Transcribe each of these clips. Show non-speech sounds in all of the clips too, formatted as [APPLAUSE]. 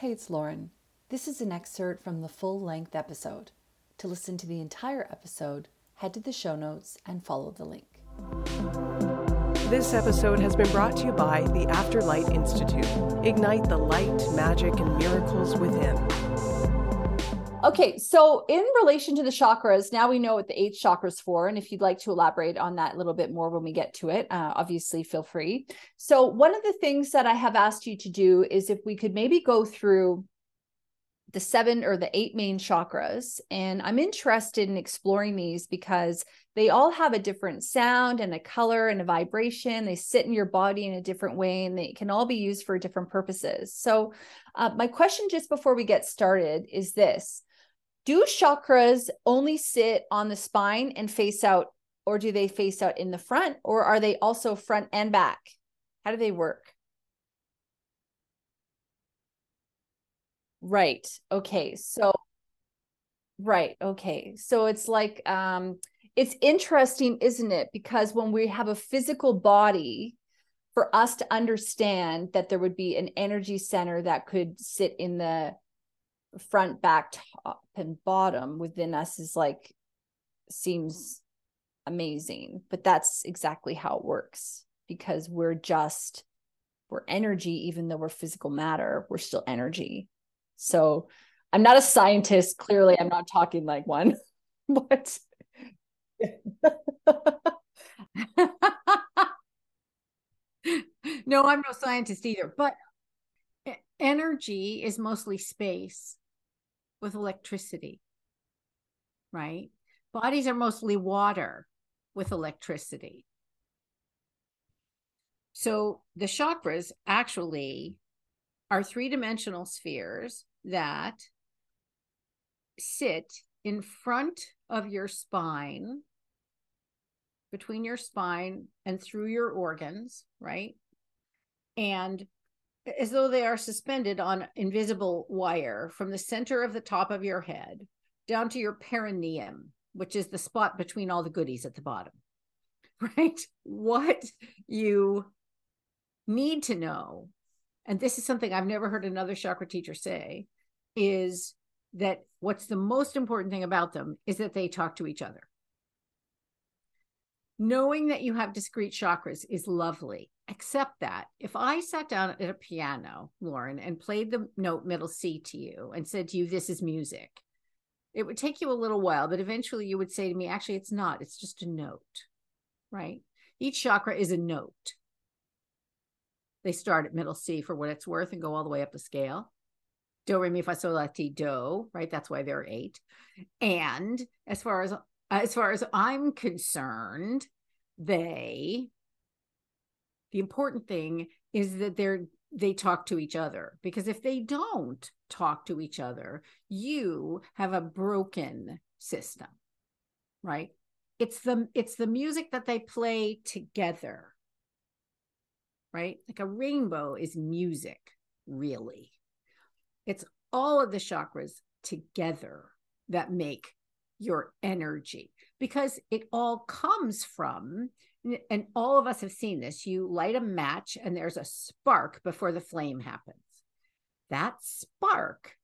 Hey, it's Lauren. This is an excerpt from the full length episode. To listen to the entire episode, head to the show notes and follow the link. This episode has been brought to you by the Afterlight Institute. Ignite the light, magic, and miracles within. Okay, so in relation to the chakras, now we know what the eight chakras for, and if you'd like to elaborate on that a little bit more when we get to it, uh, obviously feel free. So one of the things that I have asked you to do is if we could maybe go through the seven or the eight main chakras, and I'm interested in exploring these because they all have a different sound and a color and a vibration. They sit in your body in a different way, and they can all be used for different purposes. So, uh, my question just before we get started is this do chakras only sit on the spine and face out or do they face out in the front or are they also front and back? How do they work? Right okay so right okay so it's like um it's interesting isn't it? Because when we have a physical body for us to understand that there would be an energy center that could sit in the front, back, top, and bottom within us is like seems amazing. But that's exactly how it works because we're just we're energy, even though we're physical matter, we're still energy. So I'm not a scientist. Clearly, I'm not talking like one, [LAUGHS] but [LAUGHS] no, I'm no scientist either. But energy is mostly space with electricity, right? Bodies are mostly water with electricity. So the chakras actually are three dimensional spheres that sit in front of your spine, between your spine and through your organs, right? And as though they are suspended on invisible wire from the center of the top of your head down to your perineum, which is the spot between all the goodies at the bottom. [LAUGHS] Right? What you need to know, and this is something I've never heard another chakra teacher say, is that what's the most important thing about them is that they talk to each other. Knowing that you have discrete chakras is lovely accept that. If I sat down at a piano, Lauren, and played the note middle C to you and said to you, This is music, it would take you a little while, but eventually you would say to me, Actually, it's not, it's just a note, right? Each chakra is a note. They start at middle C for what it's worth and go all the way up the scale. Do, re, mi, fa, sol, la, ti, do, right? That's why there are eight. And as far as Uh, as far as I'm concerned, they the important thing is that they're they talk to each other because if they don't talk to each other you have a broken system right? It's the it's the music that they play together right? Like a rainbow is music really. It's all of the chakras together that make your energy because it all comes from and all of us have seen this you light a match and there's a spark before the flame happens. That spark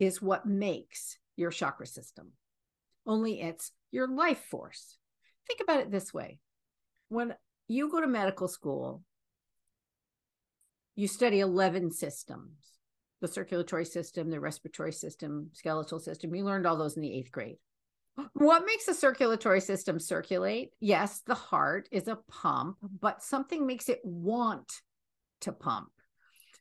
is what makes your chakra system. Only it's your life force. Think about it this way. When you go to medical school you study 11 systems the circulatory system the respiratory system skeletal system you learned all those in the eighth grade [GASPS] what makes the circulatory system circulate? Yes, the heart is a pump, but something makes it want to pump.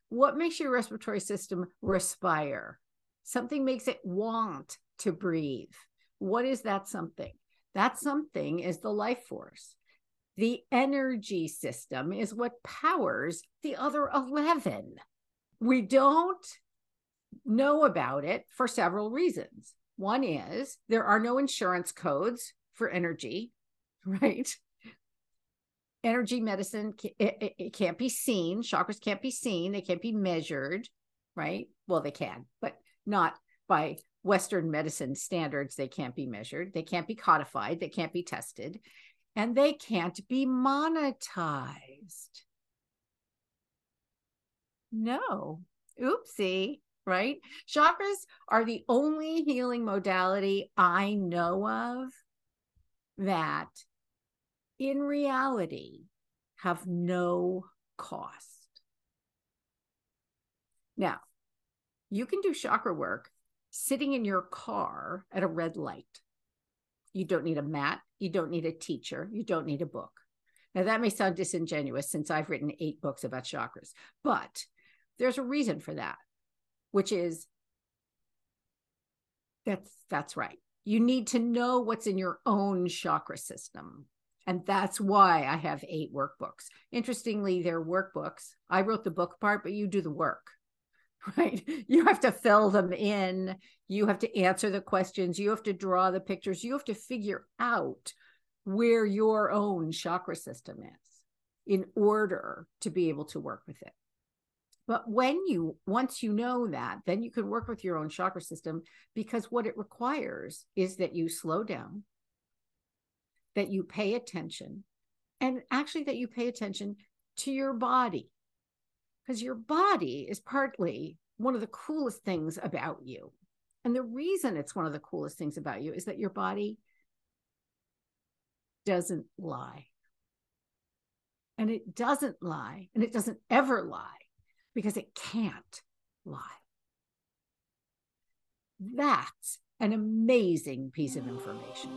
What makes your respiratory system respire? Something makes it want to breathe. What is that something? That something is the life force. The energy system is what powers the other 11. We don't know about it for several reasons. One is there are no insurance codes for energy, [LAUGHS] right? Energy medicine, it, it, can't be seen. Chakras can't be seen. They can't be measured, right? Well, they can, but not by Western medicine standards. They can't be measured. They can't be codified. They can't be tested. And they can't be monetized. No, Oopsie, right? Chakras are the only healing modality I know of that in reality have no cost. Now, you can do chakra work sitting in your car at a red light. You don't need a mat. You don't need a teacher. You don't need a book. Now, that may sound disingenuous since I've written eight books about chakras, but there's a reason for that, which is that's that's right. You need to know what's in your own chakra system. And that's why I have eight workbooks. Interestingly, they're workbooks. I wrote the book part, but you do the work, [LAUGHS] right? You have to fill them in. You have to answer the questions. You have to draw the pictures. You have to figure out where your own chakra system is in order to be able to work with it. But when you, once you know that, then you can work with your own chakra system because what it requires is that you slow down, that you pay attention, and actually that you pay attention to your body. Because your body is partly one of the coolest things about you. And the reason it's one of the coolest things about you is that your body doesn't lie. And it doesn't lie, and it doesn't ever lie because it can't lie. That's an amazing piece of information.